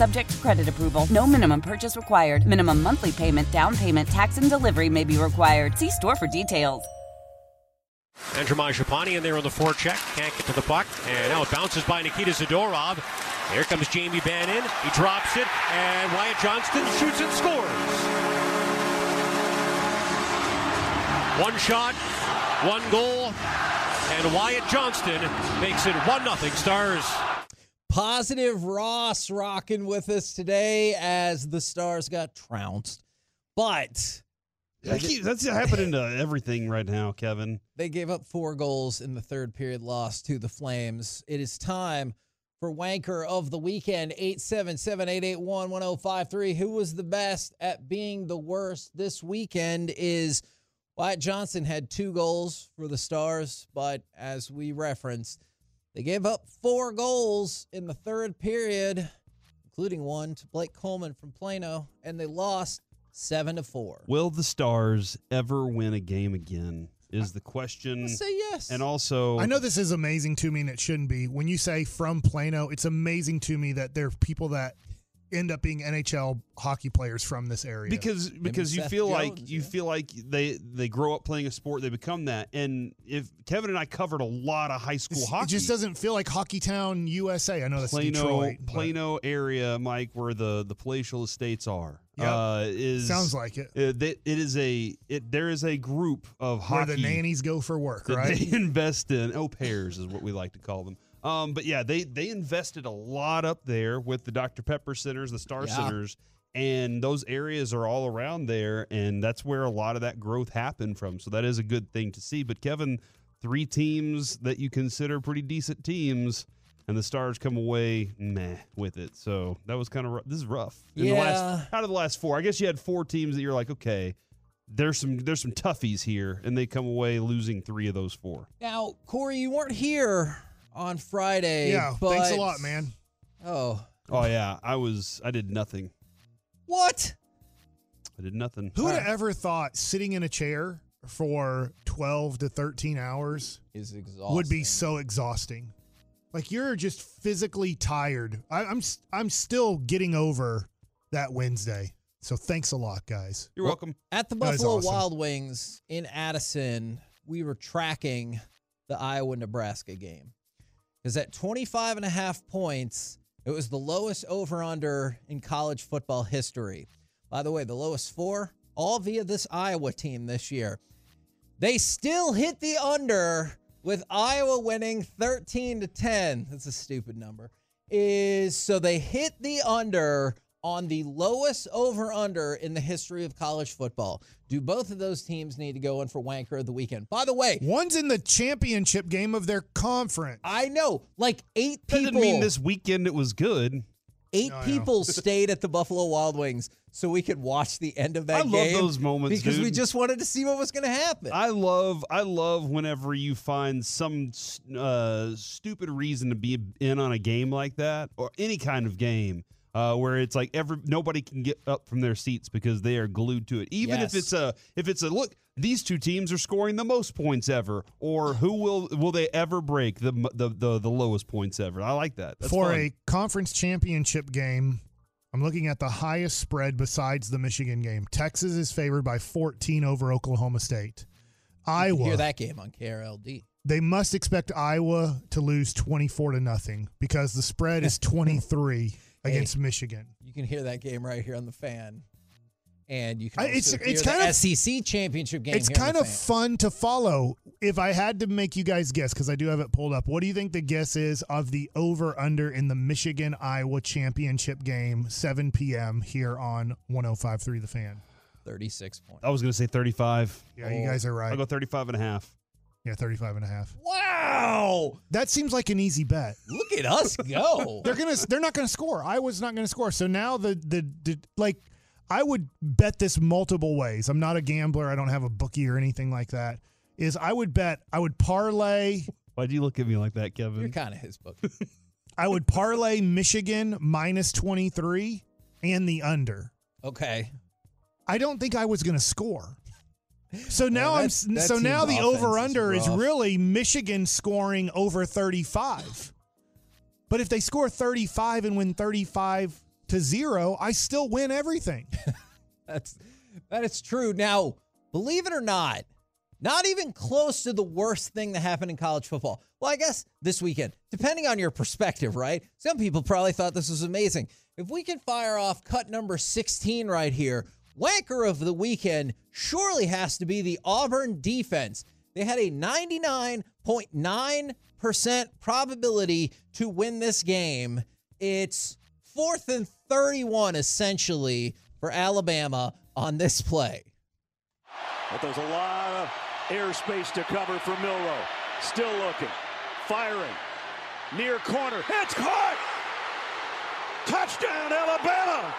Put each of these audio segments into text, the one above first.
Subject to credit approval. No minimum purchase required. Minimum monthly payment, down payment, tax, and delivery may be required. See store for details. And Shapani in there on the forecheck. Can't get to the puck. And now it bounces by Nikita Zadorov. Here comes Jamie Bannon. He drops it. And Wyatt Johnston shoots and scores. One shot, one goal. And Wyatt Johnston makes it 1 0 Stars. Positive Ross rocking with us today as the Stars got trounced. But That keeps- that's happening to everything right now, Kevin. they gave up four goals in the third period loss to the Flames. It is time for Wanker of the Weekend 877 881 1053. Who was the best at being the worst this weekend is Wyatt Johnston had two goals for the Stars, but as we referenced, they gave up four goals in the third period, including one to Blake Coleman from Plano, and they lost seven to four. Will the Stars ever win a game again? Is the question. Let's say yes. And also, I know this is amazing to me and it shouldn't be. When you say from Plano, it's amazing to me that there are people that end up being NHL hockey players from this area. because because you Seth feel like Jones, you yeah. feel like they they grow up playing a sport, they become that. And if Kevin and I covered a lot of high school It's- hockey, it just doesn't feel like Hockey Town, USA. I know that's Plano Detroit. but Plano area, Mike, where the the palatial estates are. Yep. Uh, is Sounds like it. uh, that it is a it there is a group of Where hockey the nannies go for work, right? they invest in. Au pairs is what we like to call them. Um, but yeah, they they invested a lot up there with the Dr Pepper centers, the Star Yeah. centers, and those areas are all around there, and that's where a lot of that growth happened from. So that is a good thing to see. But Kevin, three teams that you consider pretty decent teams. And the Stars come away meh with it, so that was kind of rough. This is rough. In the last, Yeah. out of the last four, I guess you had four teams that you're like, okay, there's some there's some toughies here, and they come away losing three of those four. Now, Corey, you weren't here on Friday. yeah, but... thanks a lot, man. Oh, Oh yeah, I was I did nothing. what? I did nothing. Who would have ever thought sitting in a chair for 12 to 13 hours Is exhausting. would be so exhausting? Like you're just physically tired. I, I'm s- I'm still getting over that Wednesday. So thanks a lot, guys. You're Well, welcome. At the Buffalo awesome. Wild Wings in Addison, we were tracking the Iowa Nebraska game. Because at 25 and a half points, it was the lowest over under in college football history. By the way, the lowest four, all via this Iowa team this year. They still hit the under with Iowa winning 13 to 10. That's a stupid number. Is so they hit the under on the lowest over under in the history of college football. Do both of those teams need to go in for wanker of the weekend? By the way, One's in the championship game of their conference. I know like eight That people didn't mean this weekend it was good. eight No, people stayed at the Buffalo Wild Wings so we could watch the end of that I love those moments, because we just wanted to see what was going to happen. I love I love whenever you find some uh, stupid reason to be in on a game like that or any kind of game. Uh, where it's like every nobody can get up from their seats because they are glued to it. Even Yes. if it's a if it's a look, these two teams are scoring the most points ever, or who will will they ever break the the the, the lowest points ever? I like that. That's for fun. a conference championship game, I'm looking at the highest spread besides the Michigan game. Texas is favored by 14 over Oklahoma State. You Iowa, can hear that game on KRLD. they must expect Iowa to lose 24 to nothing because the spread is 23 against Michigan. You can hear that game right here on the fan. and you can I- it's- hear it's the kind of- SEC championship game. It's here in kind the of fan. fun to follow. If I had to make you guys guess, because I do have it pulled up, what do you think the guess is of the over under in the Michigan Iowa championship game, 7 p.m. here on 105.3 The Fan? 36 points. I was going to say 35. Yeah, you guys are right. I'll go 35 and a half. Yeah, 35 and a half. Wow! That seems like an easy bet. Look at us go. They're gonna they're not gonna score. I was not gonna score. So now the, the the like I would bet this multiple ways. I'm not a gambler. I don't have a bookie or anything like that. Is I would bet I would parlay Why'd you look at me like that, You're Kevin? kind of his book. I would parlay Michigan minus 23 and the under. Okay. I don't think I was going to score. So now I'm so now the over under is, rough. really Michigan scoring over 35. But if they score 35 and win 35 to 0, I still win everything. That's that is true. Now, believe it or not, not even close to the worst thing that happened in college football. Well, I guess this weekend, depending on your perspective, right? Some people probably thought this was amazing. If we can fire off cut number 16 right here, wanker of the weekend surely has to be the Auburn defense. They had a 99.9% probability to win this game. It's fourth and 31 essentially for Alabama on this play. But there's a lot of airspace to cover for Milroe. Still looking. Firing. Near corner. It's caught! Touchdown, Alabama!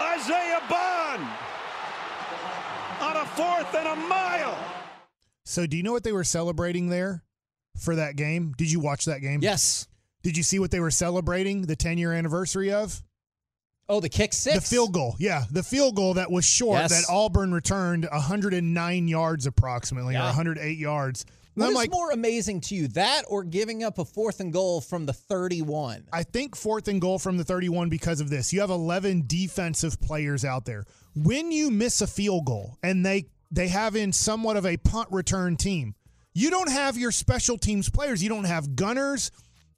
Isaiah Bond! On a fourth and a mile! So do you know what they were celebrating there for that game? Did you watch that game? Yes. Did you see what they were celebrating the 10 year anniversary of? Oh, the kick six? The field goal. Yeah, the field goal that was short Yes. that Auburn returned 109 yards approximately or Yeah. 108 yards. And What I'm is like, more amazing to you, that or giving up a fourth and goal from the 31? I think fourth and goal from the 31 because of this. You have 11 defensive players out there. When you miss a field goal and they they have in somewhat of a punt return team, you don't have your special teams players. You don't have gunners.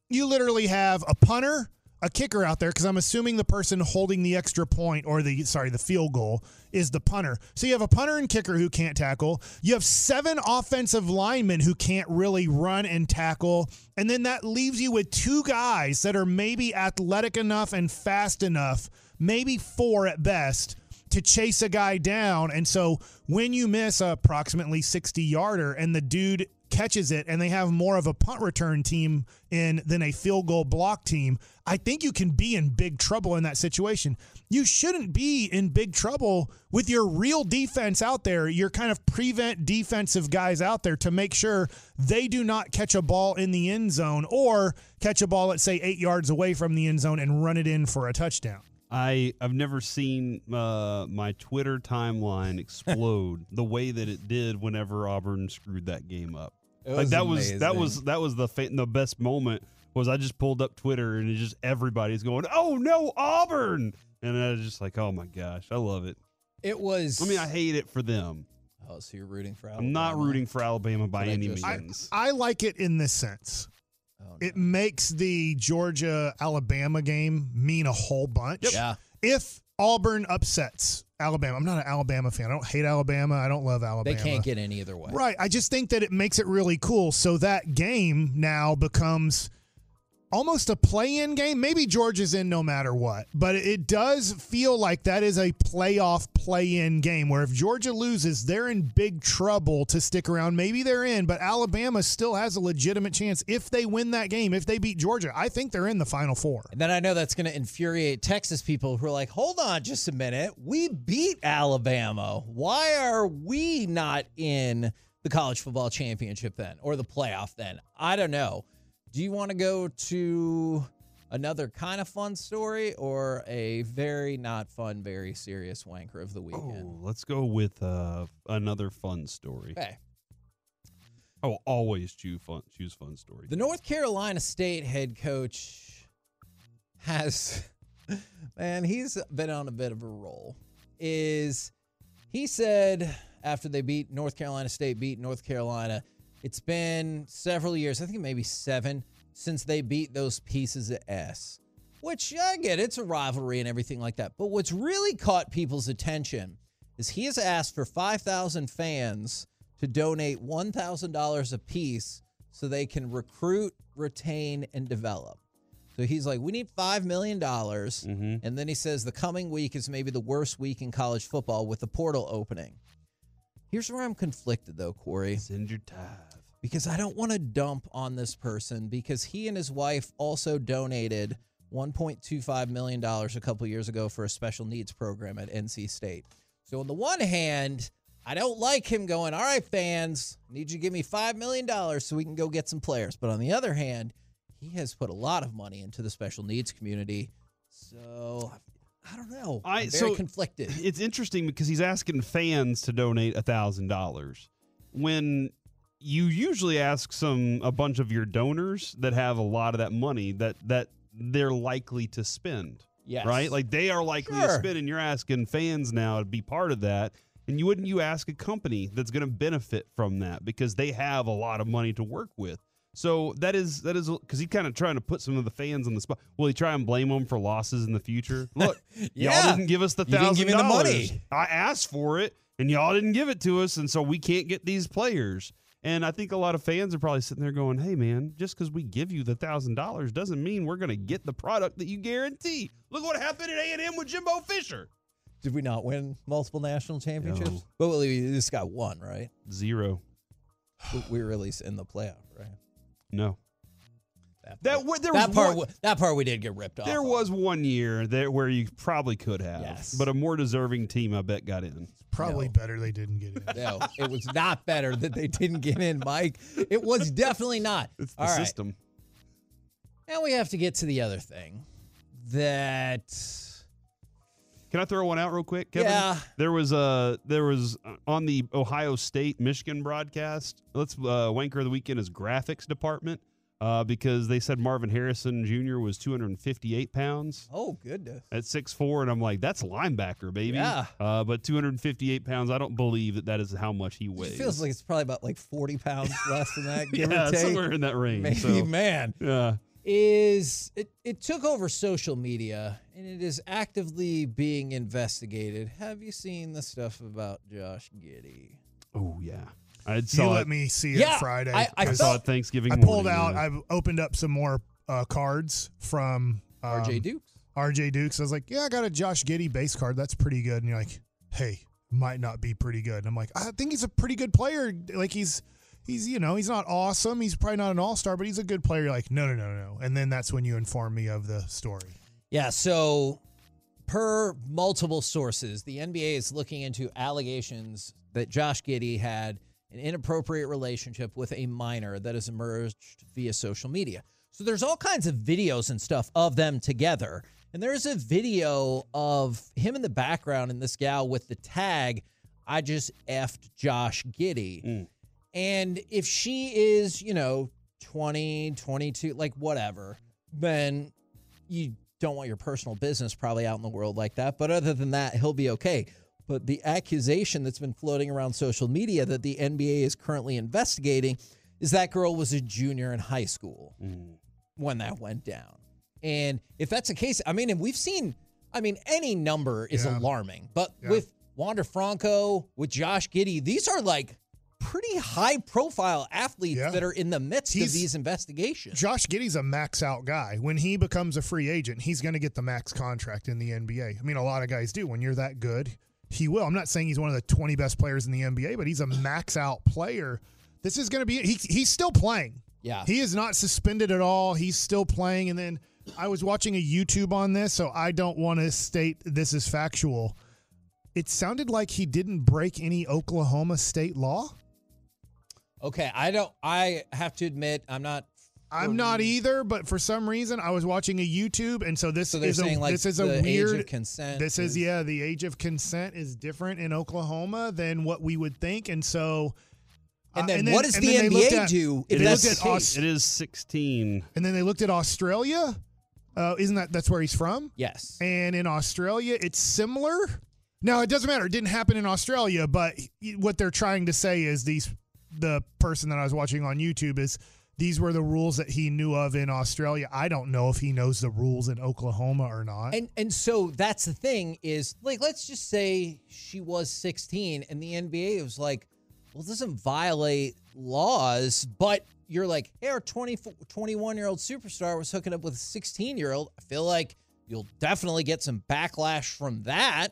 You literally have a punter, a kicker out there because I'm assuming the person holding the extra point or the sorry, the field goal is the punter. So you have a punter and kicker who can't tackle. You have seven offensive linemen who can't really run and tackle. And then that leaves you with two guys that are maybe athletic enough and fast enough, maybe four at best, to chase a guy down. And so when you miss a approximately 60 yarder and the dude catches it and they have more of a punt return team in than a field goal block team, I think you can be in big trouble in that situation. You shouldn't be in big trouble with your real defense out there, your kind of prevent defensive guys out there to make sure they do not catch a ball in the end zone or catch a ball, let's say, eight yards away from the end zone and run it in for a touchdown. I I've never seen uh, my Twitter timeline explode the way that it did whenever Auburn screwed that game up. It like was that was that was that was the fa- the best moment was I just pulled up Twitter and it just everybody's going, "Oh no, Auburn!" And I was just like, "Oh my gosh, I love it." It was. I mean, I hate it for them. Oh, so you're rooting for Alabama? I'm not rooting for Alabama by any just- I- means. I like it in this sense. Oh, It makes the Georgia Alabama game mean a whole bunch. Yeah. If Auburn upsets Alabama, I'm not an Alabama fan. I don't hate Alabama. I don't love Alabama. They can't get any other way. Right. I just think that it makes it really cool. So that game now becomes almost a play in game. Maybe Georgia's in no matter what, but it does feel like that is a playoff play in game where if Georgia loses, they're in big trouble to stick around. Maybe they're in, but Alabama still has a legitimate chance if they win that game, if they beat Georgia. I think they're in the final four. And then I know that's going to infuriate Texas people who are like, hold on just a minute. We beat Alabama. Why are we not in the college football championship then or the playoff then? I don't know. Do you want to go to another kind of fun story or a very not fun, very serious wanker of the weekend? Oh, let's go with uh, another fun story. Okay. I will always choose fun choose fun story. The North Carolina State head coach has, man, he's been on a bit of a roll. Is he said after they beat North Carolina State, beat North Carolina, it's been several years, I think maybe seven, since they beat those pieces of S. Which I get, it's a rivalry and everything like that. But what's really caught people's attention is he has asked for 5,000 fans to donate $1,000 apiece so they can recruit, retain, and develop. So he's like, we need $5 million. Mm-hmm. And then he says the coming week is maybe the worst week in college football with the portal opening. Here's where I'm conflicted, though, Corey Send your tithe. Because I don't want to dump on this person because he and his wife also donated $1.25 million a couple years ago for a special needs program at NC State. So, on the one hand, I don't like him going, All right, fans, need you to give me $5 million so we can go get some players. But on the other hand, he has put a lot of money into the special needs community. So, I don't know. I- I'm very so- conflicted. It's interesting because he's asking fans to donate a thousand dollars when you usually ask some a bunch of your donors that have a lot of that money that that they're likely to spend. Yes. Right? Like they are likely to spend and you're asking fans now to be part of that. And you wouldn't you ask a company that's going to benefit from that because they have a lot of money to work with. So that is that is because he's kind of trying to put some of the fans on the spot. Will he try and blame them for losses in the future? Look, Yeah. y'all didn't give us the thousand give me the dollars. money. I asked for it, and y'all didn't give it to us, and so we can't get these players. And I think a lot of fans are probably sitting there going, "Hey, man, just because we give you the thousand dollars doesn't mean we're going to get the product that you guarantee." Look what happened at A and M with Jimbo Fisher. Did we not win multiple national championships? No. But we just got one, right? Zero. We- We were at least in the playoff, right? No. That That part, wa- there that was part, one- that part we did get ripped off. There on. was one year there where you probably could have, Yes. but a more deserving team, I bet, got in. Probably No. better they didn't get in. No, it was not better that they didn't get in, Mike. It was definitely not. It's the All right. system. Now we have to get to the other thing that Can I throw one out real quick, Kevin? Yeah. There was uh there was uh, on the Ohio State Michigan broadcast. Let's uh, wanker of the weekend is graphics department uh, because they said Marvin Harrison Jr. was 258 pounds oh goodness. at six four, and I'm like, that's linebacker, baby. Yeah. Uh, but 258 pounds, I don't believe that that is how much he weighs. It feels like it's probably about like 40 pounds less than that, give yeah, or take. somewhere in that range. Maybe, so, man. yeah. is it, it took over social media and it is actively being investigated. Have you seen the stuff about Josh Giddey? Oh yeah. I You let it. me see it Yeah, Friday. I- I I 'cause saw it Thanksgiving. I pulled morning, out. yeah. I've opened up some more uh, cards from um, RJ Dukes. RJ Dukes. I was like, yeah, I got a Josh Giddey base card. That's pretty good. And you're like, hey, might not be pretty good. And I'm like, I think he's a pretty good player. Like he's he's you know he's not awesome. He's probably not an all star, but he's a good player. You're like, no, no, no, no. And then that's when you inform me of the story. Yeah, so per multiple sources, the NBA is looking into allegations that Josh Giddey had an inappropriate relationship with a minor that has emerged via social media. So there's all kinds of videos and stuff of them together. And there's a video of him in the background and this gal with the tag, I just effed Josh Giddey. Mm. And if she is, you know, 20, 22, like whatever, then you don't want your personal business probably out in the world like that. But other than that, he'll be okay. But the accusation that's been floating around social media that the NBA is currently investigating is that girl was a junior in high school mm. when that went down. And if that's the case, I mean, and we've seen, I mean, any number is Yeah. alarming. But Yeah. with Wander Franco, with Josh Giddey, these are like pretty high profile athletes Yeah. that are in the midst He's- of these investigations. Josh Giddey's a max out guy. When he becomes a free agent, he's going to get the max contract in the NBA. I mean, a lot of guys do. When you're that good, he will. I'm not saying he's one of the 20 best players in the NBA, but he's a max out player. This is going to be, he, he's still playing. Yeah. He is not suspended at all. He's still playing. And then I was watching a YouTube on this, so I don't want to state this is factual. It sounded like he didn't break any Oklahoma state law. Okay, I don't. I have to admit, I'm not. I'm not either, but for some reason I was watching a YouTube, and so this So they're is a like this is a weird age of consent. This is yeah, the age of consent is different in Oklahoma than what we would think, and so. And uh, then what does the then NBA at- do if It that's looked the at case? Aus- It is 16. and then they looked at Australia. Uh, isn't that that's where he's from? Yes. And in Australia, it's similar. Now it doesn't matter; it didn't happen in Australia, but what they're trying to say is these the person that I was watching on YouTube is these were the rules that he knew of in Australia. I don't know if he knows the rules in Oklahoma or not. And and so that's the thing is like let's just say she was 16 and the NBA was like, well, it doesn't violate laws, but you're like, hey, our 20, 21 year old superstar was hooking up with a 16 year old. I feel like you'll definitely get some backlash from that.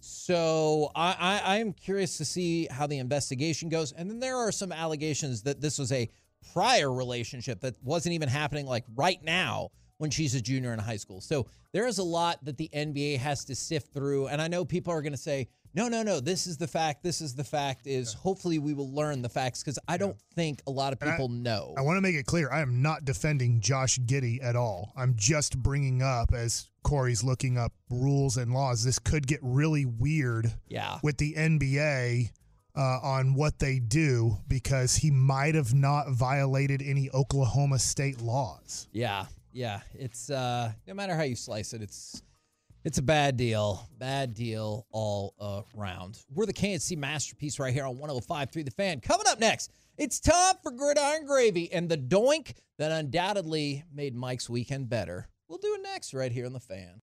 So I, I I'm curious to see how the investigation goes. And then there are some allegations that this was a prior relationship that wasn't even happening like right now when she's a junior in high school. So there is a lot that the NBA has to sift through. And I know people are going to say, no, no, no, this is the fact. This is the fact is hopefully we will learn the facts because I don't think a lot of And I- people know. I want to make it clear I am not defending Josh Giddey at all. I'm just bringing up, as Corey's looking up rules and laws, this could get really weird yeah. with the NBA uh, on what they do because he might have not violated any Oklahoma state laws. Yeah. Yeah. It's uh no matter how you slice it, it's it's a bad deal. Bad deal all around. We're the K&C masterpiece right here on 105.3 The Fan. Coming up next, it's time for Gridiron Gravy and the doink that undoubtedly made Mike's weekend better. We'll do it next right here on The Fan.